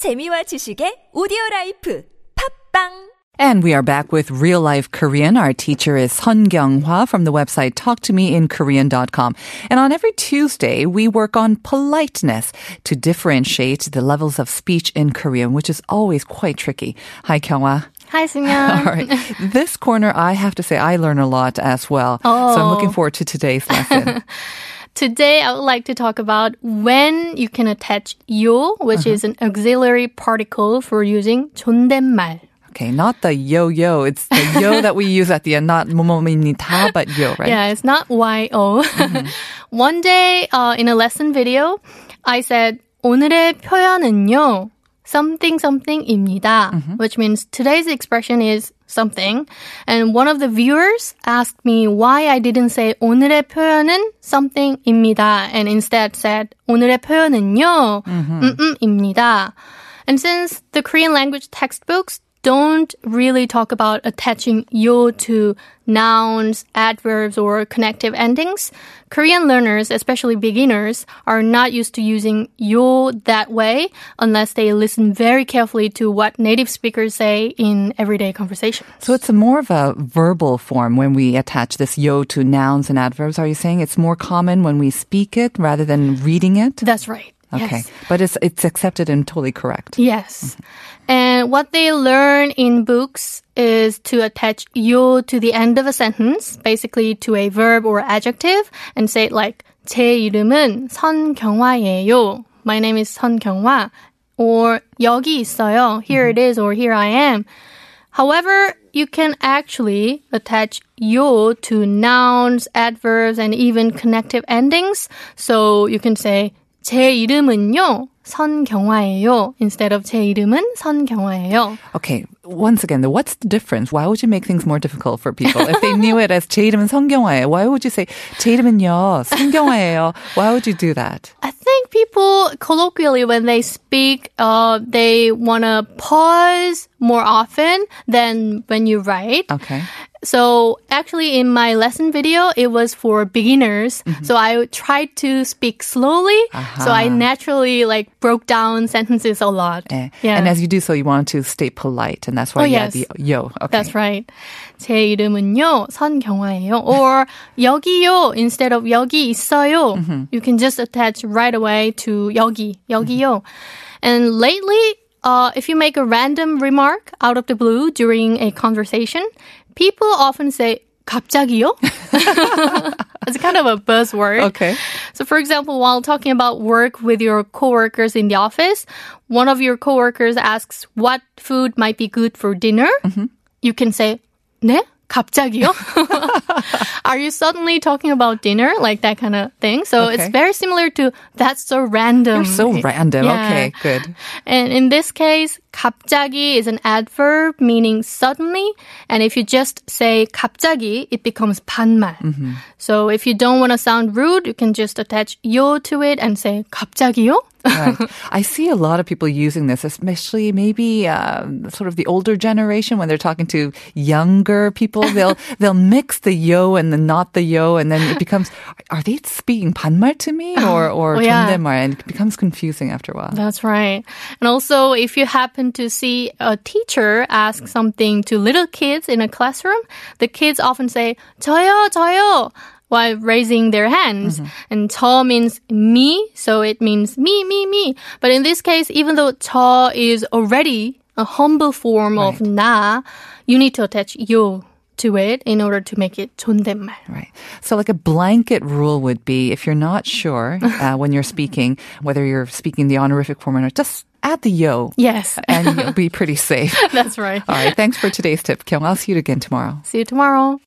재미와 지식의 오디오 라이프 팝빵 And we are back with real life Korean. Our teacher is Sun Kyung Hwa from the website talktomeinkorean.com. And on every Tuesday, we work on politeness to differentiate the levels of speech in Korean, which is always quite tricky. Hi, Kyung Hwa. Hi, Sunya. All right. This corner, I have to say, I learn a lot as well. So I'm looking Oh. forward to today's lesson. Today, I would like to talk about when you can attach yo, which is an auxiliary particle for using 존댓말. okay, not the yo-yo. It's the yo that we use at the end, not momom입니다, but yo, right? Yeah, it's not yo. One day, uh, in a lesson video, I said 오늘의 표현은요 something something입니다, which means today's expression is something. And one of the viewers asked me why I didn't say 오늘의 표현은 something입니다 and instead said 오늘의 표현은요 음음입니다. And since the Korean language textbooks don't really talk about attaching yo to nouns, adverbs, or connective endings, Korean learners, especially beginners, are not used to using yo that way unless they listen very carefully to what native speakers say in everyday conversation. So it's more of a verbal form when we attach this yo to nouns and adverbs. Are you saying it's more common when we speak it rather than reading it? That's right. Okay. Yes. But it's it's accepted and totally correct. Yes. Mm-hmm. And what they learn in books is to attach yo to the end of a sentence, basically to a verb or adjective, and say it like, 제 이름은 선경화예요. My name is 선경화. Or 여기 있어요. Here it is or here I am. However, you can actually attach yo to nouns, adverbs, and even connective endings. So you can say, 제 이름은요, 선경화예요. Instead of 제 이름은 선경화예요. Okay. Once again, though, what's the difference? Why would you make things more difficult for people? If they knew it as 제 이름은 성경화예요, why would you say 제 이름은요, 성경화예요? Why would you do that? I think people colloquially when they speak, uh, they want to pause more often than when you write. Okay. So actually in my lesson video, it was for beginners. So I tried to speak slowly. So I naturally like broke down sentences a lot. Eh. Yeah. And as you do so, you want to stay polite, and that's why Oh, you yes. add the yo. Okay. That's right. 제 이름은요, 선경화예요. Or 여기요 instead of 여기 있어요. You can just attach right away to 여기, 여기요. And lately, uh, if you make a random remark out of the blue during a conversation, people often say 갑자기요? it's kind of a buzzword. Okay. So, for example, while talking about work with your coworkers in the office, one of your coworkers asks what food might be good for dinner. You can say, 네? 갑자기요? Are you suddenly talking about dinner? Like that kind of thing. So Okay. it's very similar to that's so random. You're so random. Yeah. Okay, good. And in this case, 갑자기 is an adverb meaning suddenly. And if you just say 갑자기, it becomes 반말. Mm-hmm. So if you don't want to sound rude, you can just attach 요 to it and say 갑자기요? Right. I see a lot of people using this, especially maybe um, sort of the older generation when they're talking to younger people. They'll they'll mix the yo and the not the yo, and then it becomes are they speaking 반말 to me or or Oh, yeah. 존댓말? And it becomes confusing after a while. That's right. And also, if you happen to see a teacher ask something to little kids in a classroom, the kids often say, 저요, 저요, while raising their hands. And 저 means me, so it means me, me, me. But in this case, even though 저 is already a humble form of 나, you need to attach 요 to it in order to make it 존댓말. Right. So, like a blanket rule would be if you're not sure uh, when you're speaking whether you're speaking the honorific form or not, just add the yo, Yes, and you'll be pretty safe. that's right. All right. Thanks for today's tip, Kyung. I'll see you again tomorrow. See you tomorrow.